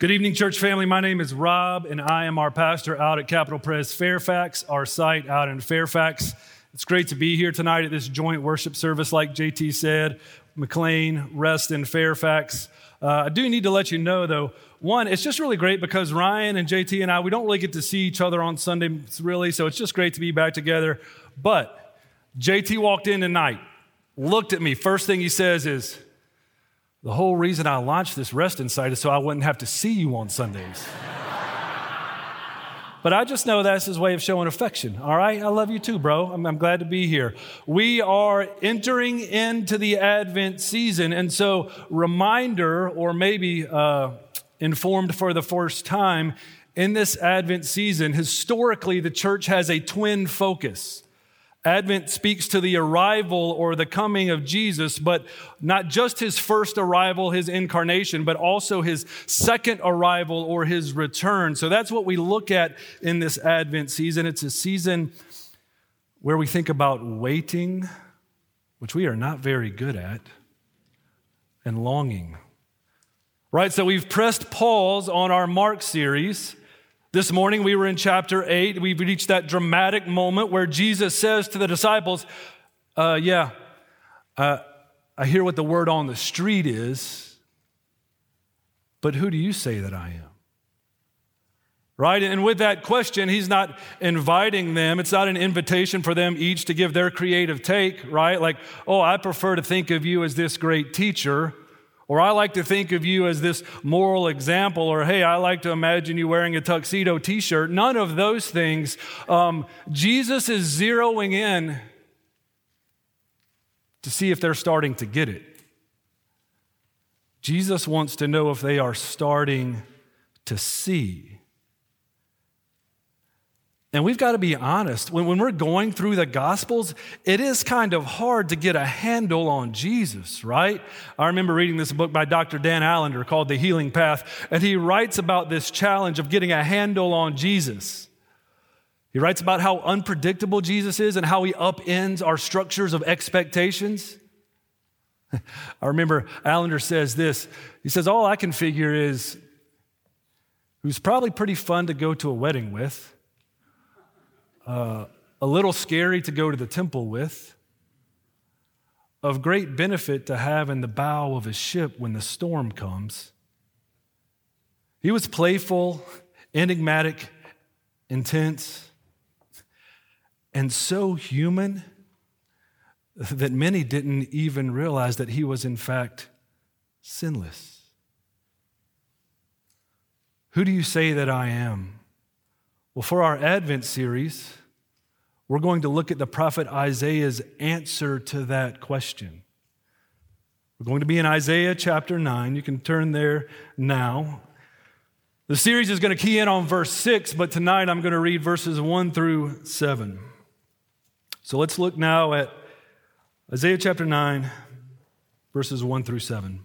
Good evening, church family. My name is Rob, and I am our pastor out at Capital Press Fairfax, our site out in Fairfax. It's great to be here tonight at this joint worship service, like JT said. McLean, Reston, Fairfax. Uh, I do need to let you know, though, one, it's just really great because Ryan and JT and I, we don't really get to see each other on Sundays, really, so it's just great to be back together. But JT walked in tonight, looked at me. First thing he says is, the whole reason I launched this Reston site is so I wouldn't have to see you on Sundays. but I just know that's his way of showing affection. All right? I love you too, bro. I'm, I'm, glad to be here. We are entering into the Advent season. And so, reminder, or maybe uh, informed for the first time, in this Advent season, historically, the church has a twin focus. Advent speaks to the arrival or the coming of Jesus, but not just his first arrival, his incarnation, but also his second arrival or his return. So that's what we look at in this Advent season. It's a season where we think about waiting, which we are not very good at, and longing. Right? So we've pressed pause on our Mark series. This morning we were in chapter 8. We've reached that dramatic moment where Jesus says to the disciples, uh, Yeah, uh, I hear what the word on the street is, but who do you say that I am? Right? And with that question, he's not inviting them. It's not an invitation for them each to give their creative take, right? Like, oh, I prefer to think of you as this great teacher. Or I like to think of you as this moral example, or hey, I like to imagine you wearing a tuxedo t shirt. None of those things. Um, Jesus is zeroing in to see if they're starting to get it. Jesus wants to know if they are starting to see. And we've got to be honest. When, when we're going through the Gospels, it is kind of hard to get a handle on Jesus, right? I remember reading this book by Dr. Dan Allender called The Healing Path, and he writes about this challenge of getting a handle on Jesus. He writes about how unpredictable Jesus is and how he upends our structures of expectations. I remember Allender says this. He says, All I can figure is who's probably pretty fun to go to a wedding with uh, a little scary to go to the temple with, of great benefit to have in the bow of a ship when the storm comes. He was playful, enigmatic, intense, and so human that many didn't even realize that he was, in fact, sinless. Who do you say that I am? Well, for our Advent series, we're going to look at the prophet Isaiah's answer to that question. We're going to be in Isaiah chapter 9. You can turn there now. The series is going to key in on verse 6, but tonight I'm going to read verses 1 through 7. So let's look now at Isaiah chapter 9, verses 1 through 7.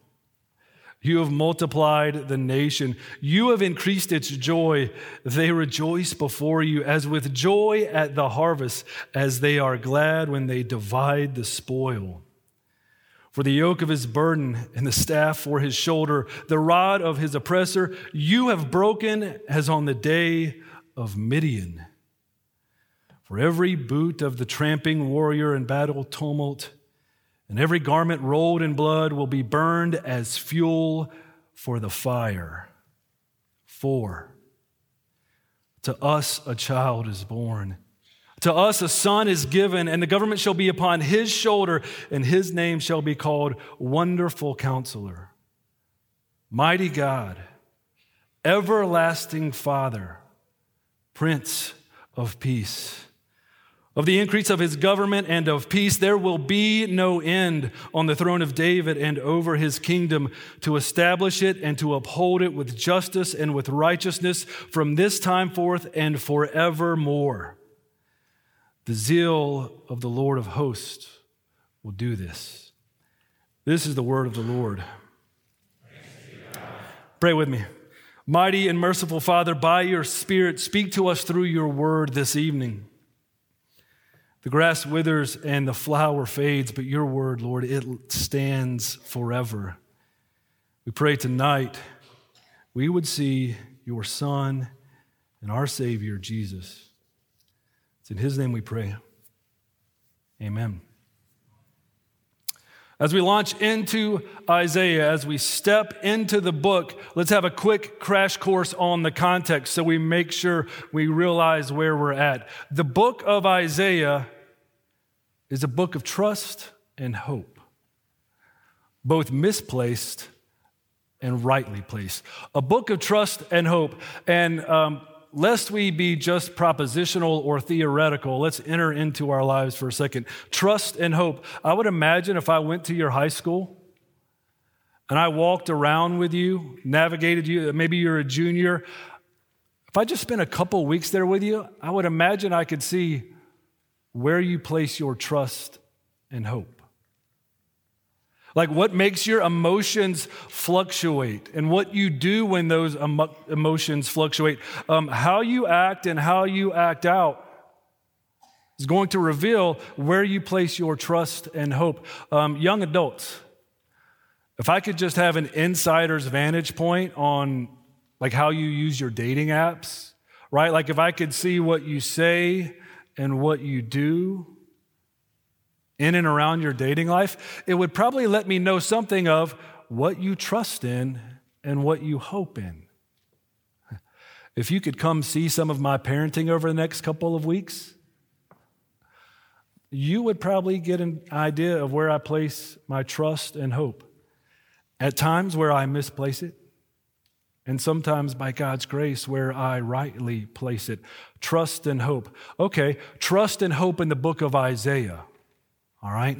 You have multiplied the nation. You have increased its joy. They rejoice before you as with joy at the harvest, as they are glad when they divide the spoil. For the yoke of his burden and the staff for his shoulder, the rod of his oppressor, you have broken as on the day of Midian. For every boot of the tramping warrior in battle tumult, and every garment rolled in blood will be burned as fuel for the fire. Four, to us a child is born. To us a son is given, and the government shall be upon his shoulder, and his name shall be called Wonderful Counselor, Mighty God, Everlasting Father, Prince of Peace. Of the increase of his government and of peace. There will be no end on the throne of David and over his kingdom to establish it and to uphold it with justice and with righteousness from this time forth and forevermore. The zeal of the Lord of hosts will do this. This is the word of the Lord. Pray with me. Mighty and merciful Father, by your Spirit, speak to us through your word this evening. The grass withers and the flower fades, but your word, Lord, it stands forever. We pray tonight we would see your Son and our Savior, Jesus. It's in his name we pray. Amen. As we launch into Isaiah, as we step into the book, let's have a quick crash course on the context so we make sure we realize where we're at. The book of Isaiah is a book of trust and hope, both misplaced and rightly placed. A book of trust and hope. And um, lest we be just propositional or theoretical, let's enter into our lives for a second. Trust and hope. I would imagine if I went to your high school and I walked around with you, navigated you, maybe you're a junior. If I just spent a couple weeks there with you, I would imagine I could see where you place your trust and hope. Like what makes your emotions fluctuate and what you do when those emo- emotions fluctuate. Um, how you act and how you act out is going to reveal where you place your trust and hope. Um, young adults, if I could just have an insider's vantage point on like how you use your dating apps, right? Like if I could see what you say and what you do, in and around your dating life, it would probably let me know something of what you trust in and what you hope in. If you could come see some of my parenting over the next couple of weeks, you would probably get an idea of where I place my trust and hope. At times where I misplace it, and sometimes by God's grace where I rightly place it. Trust and hope. Okay, trust and hope in the book of Isaiah all right?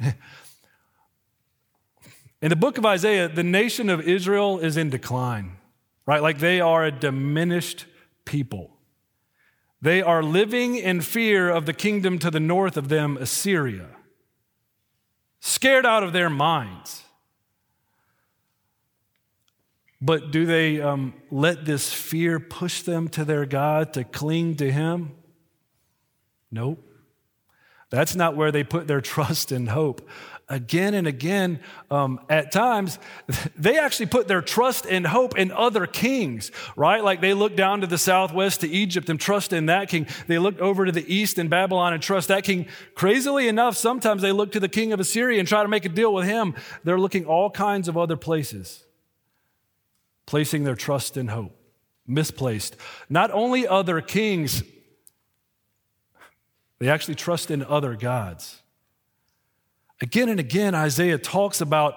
In the book of Isaiah, the nation of Israel is in decline, right? Like they are a diminished people. They are living in fear of the kingdom to the north of them, Assyria, scared out of their minds. But do they um, let this fear push them to their God to cling to Him? Nope. That's not where they put their trust and hope. Again and again, um, at times, they actually put their trust and hope in other kings, right? Like they look down to the southwest to Egypt and trust in that king. They look over to the east in Babylon and trust that king. Crazily enough, sometimes they look to the king of Assyria and try to make a deal with him. They're looking all kinds of other places, placing their trust and hope. Misplaced. Not only other kings, they actually trust in other gods. Again and again, Isaiah talks about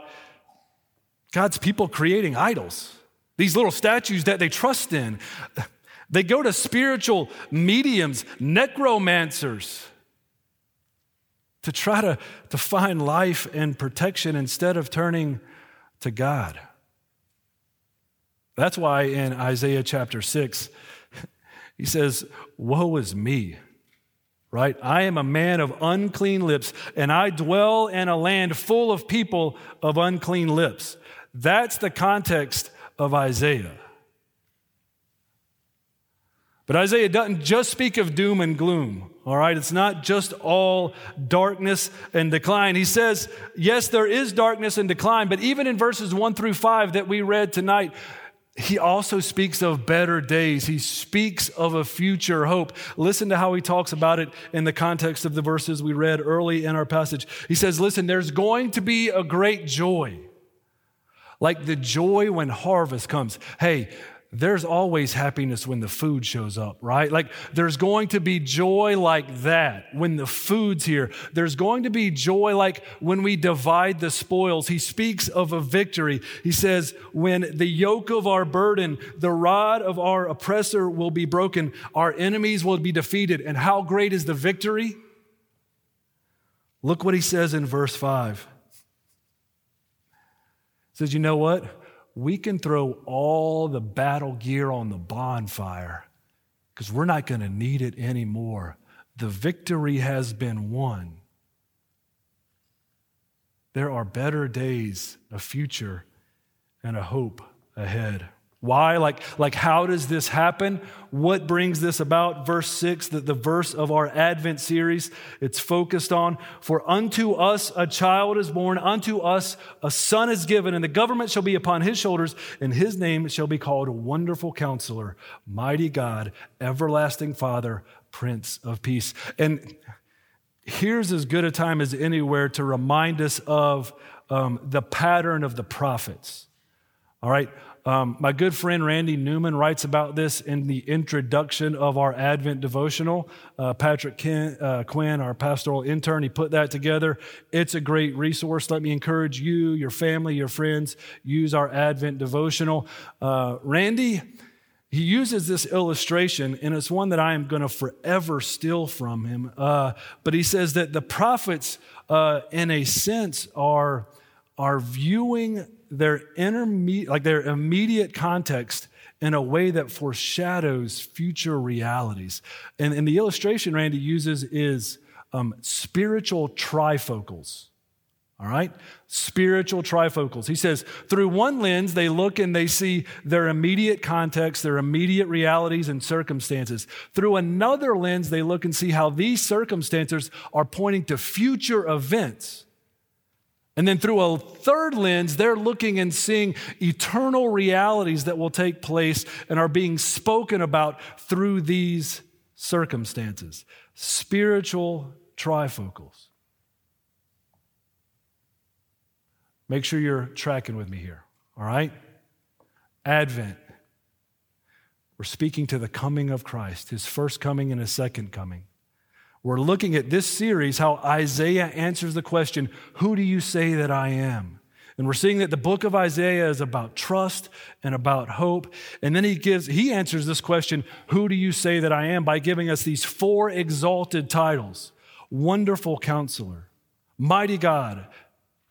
God's people creating idols, these little statues that they trust in. They go to spiritual mediums, necromancers, to try to, to find life and protection instead of turning to God. That's why in Isaiah chapter 6, he says, Woe is me right? I am a man of unclean lips, and I dwell in a land full of people of unclean lips. That's the context of Isaiah. But Isaiah doesn't just speak of doom and gloom, all right? It's not just all darkness and decline. He says, yes, there is darkness and decline, but even in verses one through five that we read tonight, he also speaks of better days. He speaks of a future hope. Listen to how he talks about it in the context of the verses we read early in our passage. He says, Listen, there's going to be a great joy, like the joy when harvest comes. Hey, there's always happiness when the food shows up, right? Like there's going to be joy like that when the food's here. There's going to be joy like when we divide the spoils. He speaks of a victory. He says, when the yoke of our burden, the rod of our oppressor will be broken, our enemies will be defeated. And how great is the victory? Look what he says in verse 5. He says, You know what? We can throw all the battle gear on the bonfire because we're not going to need it anymore. The victory has been won. There are better days, a future, and a hope ahead. Why? Like, like how does this happen? What brings this about? Verse 6, the, the verse of our Advent series, it's focused on For unto us a child is born, unto us a son is given, and the government shall be upon his shoulders, and his name shall be called Wonderful Counselor, Mighty God, Everlasting Father, Prince of Peace. And here's as good a time as anywhere to remind us of um, the pattern of the prophets. All right. Um, my good friend Randy Newman writes about this in the introduction of our Advent devotional. Uh, Patrick uh, Quinn, our pastoral intern, he put that together. It's a great resource. Let me encourage you, your family, your friends, use our Advent devotional. Uh, Randy, he uses this illustration, and it's one that I am going to forever steal from him. Uh, but he says that the prophets, uh, in a sense, are, are viewing their intermediate, like their immediate context in a way that foreshadows future realities. And, and the illustration Randy uses is um, spiritual trifocals. All right? Spiritual trifocals. He says, through one lens, they look and they see their immediate context, their immediate realities and circumstances. Through another lens, they look and see how these circumstances are pointing to future events and then through a third lens, they're looking and seeing eternal realities that will take place and are being spoken about through these circumstances. Spiritual trifocals. Make sure you're tracking with me here, all right? Advent. We're speaking to the coming of Christ, his first coming and his second coming. We're looking at this series how Isaiah answers the question, Who do you say that I am? And we're seeing that the book of Isaiah is about trust and about hope. And then he gives, he answers this question, Who do you say that I am? by giving us these four exalted titles Wonderful Counselor, Mighty God,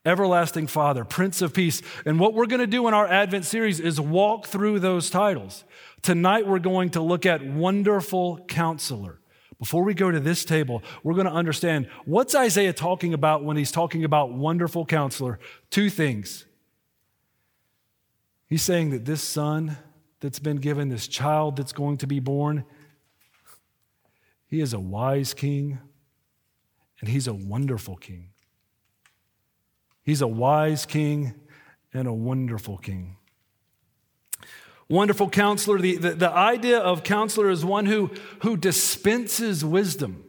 Everlasting Father, Prince of Peace. And what we're going to do in our Advent series is walk through those titles. Tonight we're going to look at Wonderful Counselor. Before we go to this table, we're going to understand what's Isaiah talking about when he's talking about wonderful counselor? Two things. He's saying that this son that's been given, this child that's going to be born, he is a wise king and he's a wonderful king. He's a wise king and a wonderful king. Wonderful counselor. The, the, the, idea of counselor is one who, who dispenses wisdom,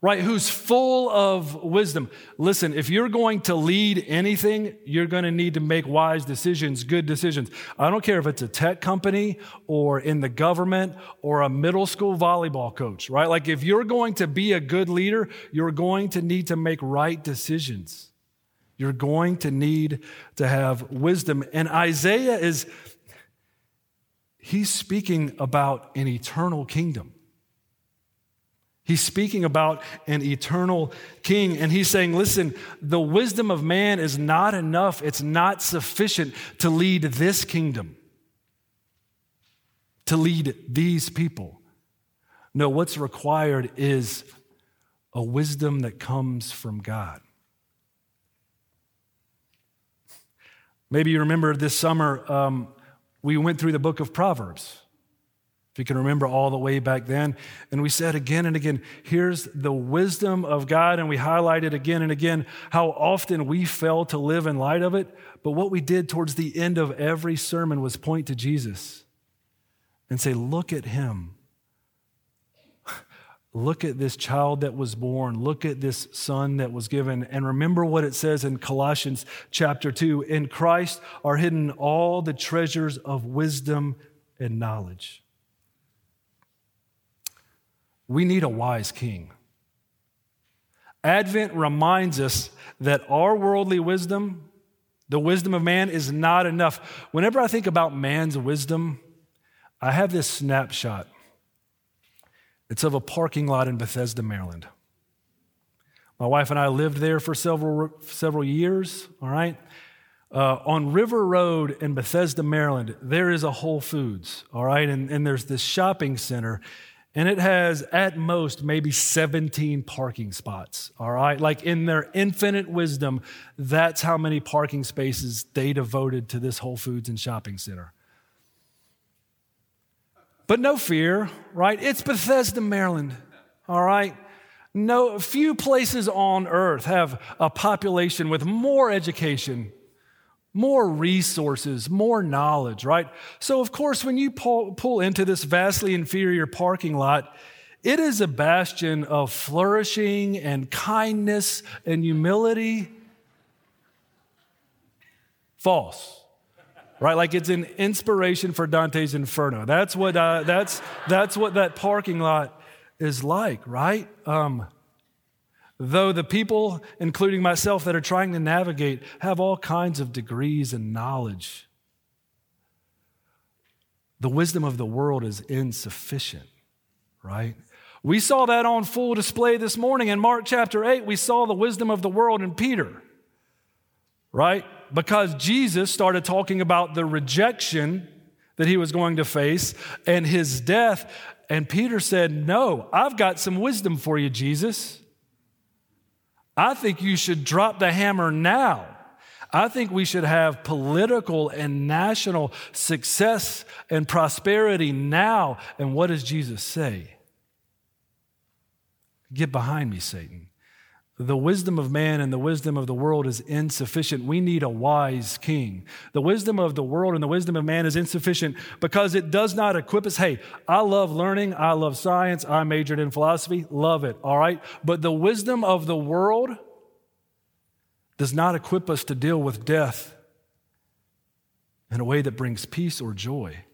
right? Who's full of wisdom. Listen, if you're going to lead anything, you're going to need to make wise decisions, good decisions. I don't care if it's a tech company or in the government or a middle school volleyball coach, right? Like if you're going to be a good leader, you're going to need to make right decisions. You're going to need to have wisdom. And Isaiah is he's speaking about an eternal kingdom. He's speaking about an eternal king, and he's saying, Listen, the wisdom of man is not enough. It's not sufficient to lead this kingdom, to lead these people. No, what's required is a wisdom that comes from God. Maybe you remember this summer, um, we went through the book of Proverbs. If you can remember all the way back then. And we said again and again, here's the wisdom of God. And we highlighted again and again how often we fail to live in light of it. But what we did towards the end of every sermon was point to Jesus and say, look at him. Look at this child that was born. Look at this son that was given. And remember what it says in Colossians chapter 2 In Christ are hidden all the treasures of wisdom and knowledge. We need a wise king. Advent reminds us that our worldly wisdom, the wisdom of man, is not enough. Whenever I think about man's wisdom, I have this snapshot it's of a parking lot in Bethesda, Maryland. My wife and I lived there for several, several years, all right? Uh, on River Road in Bethesda, Maryland, there is a Whole Foods, all right? And, and there's this shopping center, and it has at most maybe 17 parking spots, all right? Like in their infinite wisdom, that's how many parking spaces they devoted to this Whole Foods and shopping center. But no fear, right? It's Bethesda, Maryland, all right? No, few places on earth have a population with more education more resources, more knowledge, right? So, of course, when you pull, pull, into this vastly inferior parking lot, it is a bastion of flourishing and kindness and humility. False. Right, like it's an inspiration for Dante's Inferno. That's what uh, that's that's what that parking lot is like, right? Um, Though the people, including myself, that are trying to navigate have all kinds of degrees and knowledge, the wisdom of the world is insufficient, right? We saw that on full display this morning in Mark chapter 8. We saw the wisdom of the world in Peter, right? Because Jesus started talking about the rejection that he was going to face and his death. And Peter said, No, I've got some wisdom for you, Jesus. I think you should drop the hammer now. I think we should have political and national success and prosperity now. And what does Jesus say? Get behind me, Satan. The wisdom of man and the wisdom of the world is insufficient. We need a wise king. The wisdom of the world and the wisdom of man is insufficient because it does not equip us. Hey, I love learning. I love science. I majored in philosophy. Love it. All right. But the wisdom of the world does not equip us to deal with death in a way that brings peace or joy.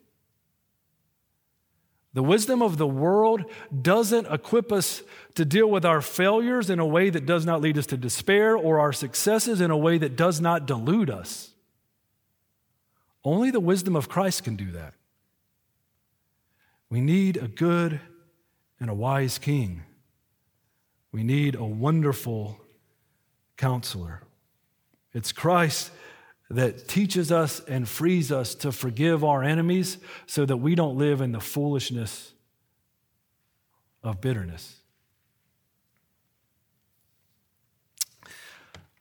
The wisdom of the world doesn't equip us to deal with our failures in a way that does not lead us to despair or our successes in a way that does not delude us. Only the wisdom of Christ can do that. We need a good and a wise king. We need a wonderful counselor. It's Christ that teaches us and frees us to forgive our enemies so that we don't live in the foolishness of bitterness.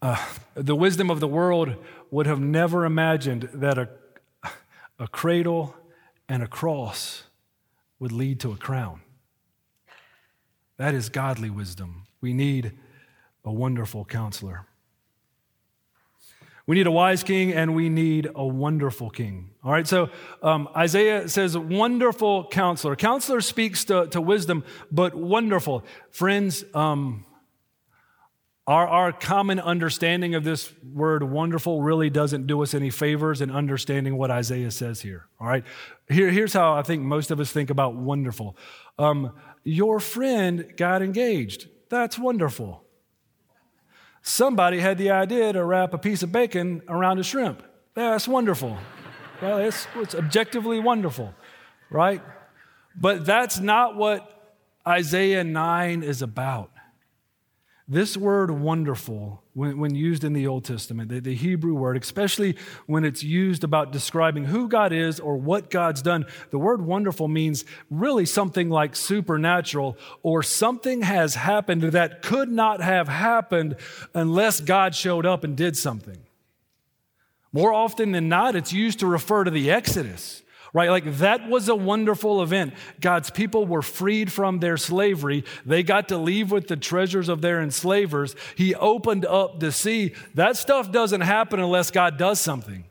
Uh, the wisdom of the world would have never imagined that a, a cradle and a cross would lead to a crown. That is godly wisdom. We need a wonderful counselor. We need a wise king and we need a wonderful king. All right, so um, Isaiah says, wonderful counselor. Counselor speaks to, to wisdom, but wonderful. Friends, um, our, our common understanding of this word wonderful really doesn't do us any favors in understanding what Isaiah says here. All right, here, here's how I think most of us think about wonderful. Um, your friend got engaged. That's wonderful. Somebody had the idea to wrap a piece of bacon around a shrimp. That's wonderful. well, it's, it's objectively wonderful, right? But that's not what Isaiah 9 is about. This word wonderful, when, when used in the Old Testament, the, the, Hebrew word, especially when it's used about describing who God is or what God's done, the word wonderful means really something like supernatural or something has happened that could not have happened unless God showed up and did something. More often than not, it's used to refer to the Exodus right? Like that was a wonderful event. God's people were freed from their slavery. They got to leave with the treasures of their enslavers. He opened up the sea. That stuff doesn't happen unless God does something.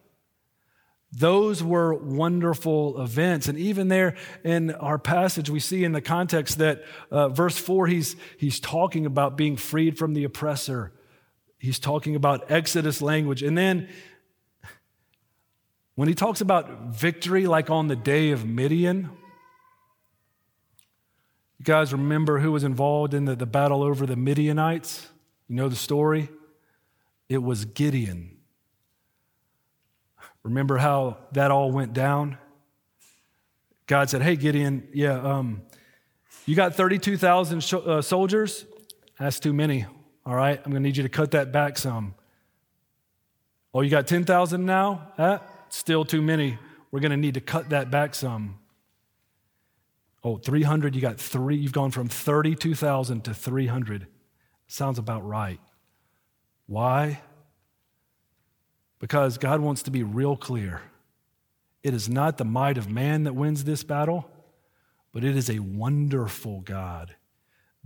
Those were wonderful events. And even there in our passage, we see in the context that uh, verse 4, he's, he's talking about being freed from the oppressor. He's talking about Exodus language. And then when he talks about victory, like on the day of Midian, you guys remember who was involved in the, the battle over the Midianites? You know the story? It was Gideon. Remember how that all went down? God said, Hey, Gideon, yeah, um, you got 32,000 sh- uh, soldiers? That's too many. All right, I'm going to need you to cut that back some. Oh, you got 10,000 now? Eh, still too many. We're going to need to cut that back some. Oh, 300, you got three. You've gone from 32,000 to 300. Sounds about right. Why? Because God wants to be real clear. It is not the might of man that wins this battle, but it is a wonderful God.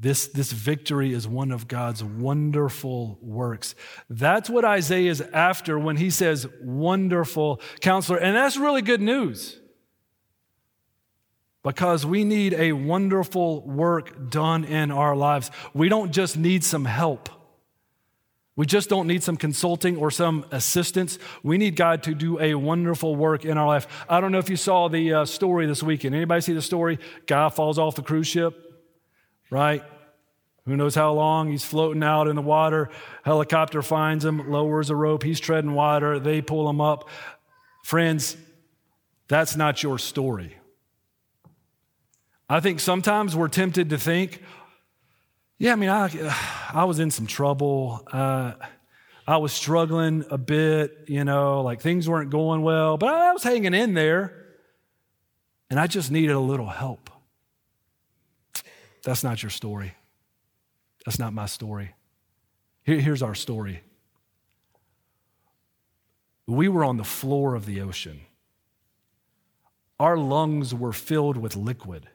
This, this victory is one of God's wonderful works. That's what Isaiah is after when he says wonderful counselor. And that's really good news because we need a wonderful work done in our lives. We don't just need some help. We just don't need some consulting or some assistance. We need God to do a wonderful work in our life. I don't know if you saw the uh, story this weekend. Anybody see the story? Guy falls off the cruise ship, right? Who knows how long? He's floating out in the water. Helicopter finds him, lowers a rope. He's treading water. They pull him up. Friends, that's not your story. I think sometimes we're tempted to think, yeah, I mean, I, I was in some trouble. Uh, I was struggling a bit, you know, like things weren't going well, but I was hanging in there and I just needed a little help. That's not your story. That's not my story. Here, here's our story. We were on the floor of the ocean. Our lungs were filled with liquid.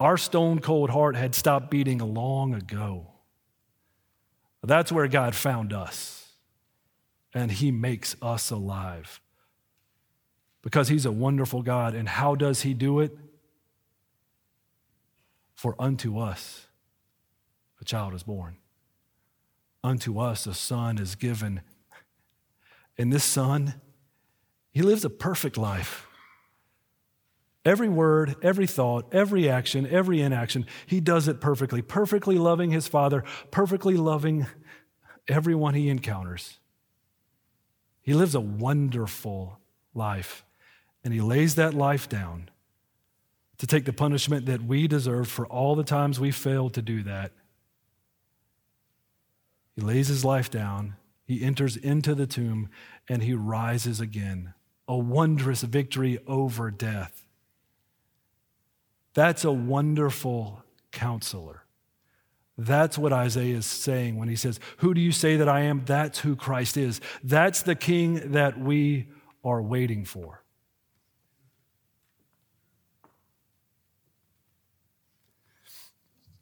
Our stone cold heart had stopped beating long ago. That's where God found us, and He makes us alive because He's a wonderful God. And how does He do it? For unto us a child is born, unto us a son is given. And this son, he lives a perfect life. Every word, every thought, every action, every inaction, he does it perfectly, perfectly loving his father, perfectly loving everyone he encounters. He lives a wonderful life, and he lays that life down to take the punishment that we deserve for all the times we failed to do that. He lays his life down, he enters into the tomb, and he rises again. A wondrous victory over death. That's a wonderful counselor. That's what Isaiah is saying when he says, Who do you say that I am? That's who Christ is. That's the king that we are waiting for.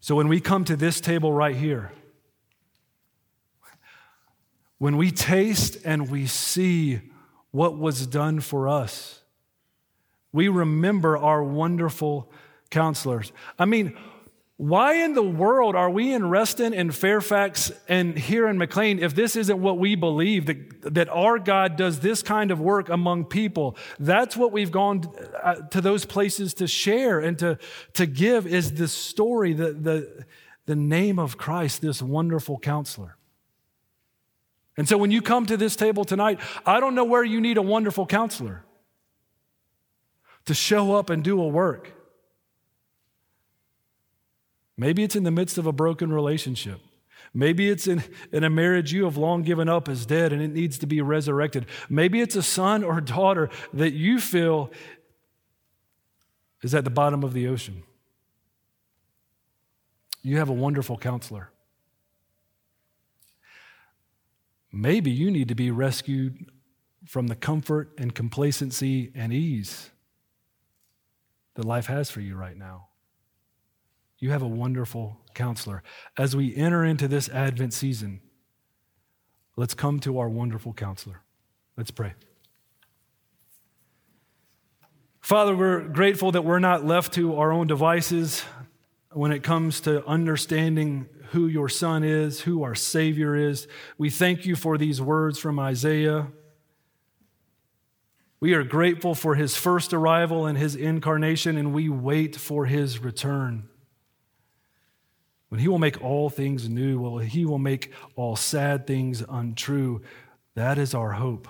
So when we come to this table right here, when we taste and we see what was done for us, we remember our wonderful counselors. I mean, why in the world are we in Reston and Fairfax and here in McLean if this isn't what we believe that, that our God does this kind of work among people? That's what we've gone uh, to those places to share and to, to give is the story, the, the, the name of Christ, this wonderful counselor. And so when you come to this table tonight, I don't know where you need a wonderful counselor to show up and do a work. Maybe it's in the midst of a broken relationship. Maybe it's in, in a marriage you have long given up as dead and it needs to be resurrected. Maybe it's a son or daughter that you feel is at the bottom of the ocean. You have a wonderful counselor. Maybe you need to be rescued from the comfort and complacency and ease that life has for you right now. You have a wonderful counselor. As we enter into this Advent season, let's come to our wonderful counselor. Let's pray. Father, we're grateful that we're not left to our own devices when it comes to understanding who your Son is, who our Savior is. We thank you for these words from Isaiah. We are grateful for his first arrival and his incarnation, and we wait for his return when he will make all things new, well, he will make all sad things untrue. That is our hope.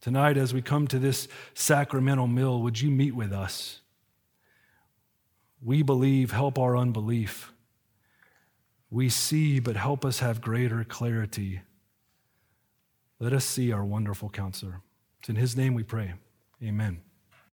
Tonight, as we come to this sacramental meal, would you meet with us? We believe, help our unbelief. We see, but help us have greater clarity. Let us see our wonderful counselor. It's in his name we pray. Amen.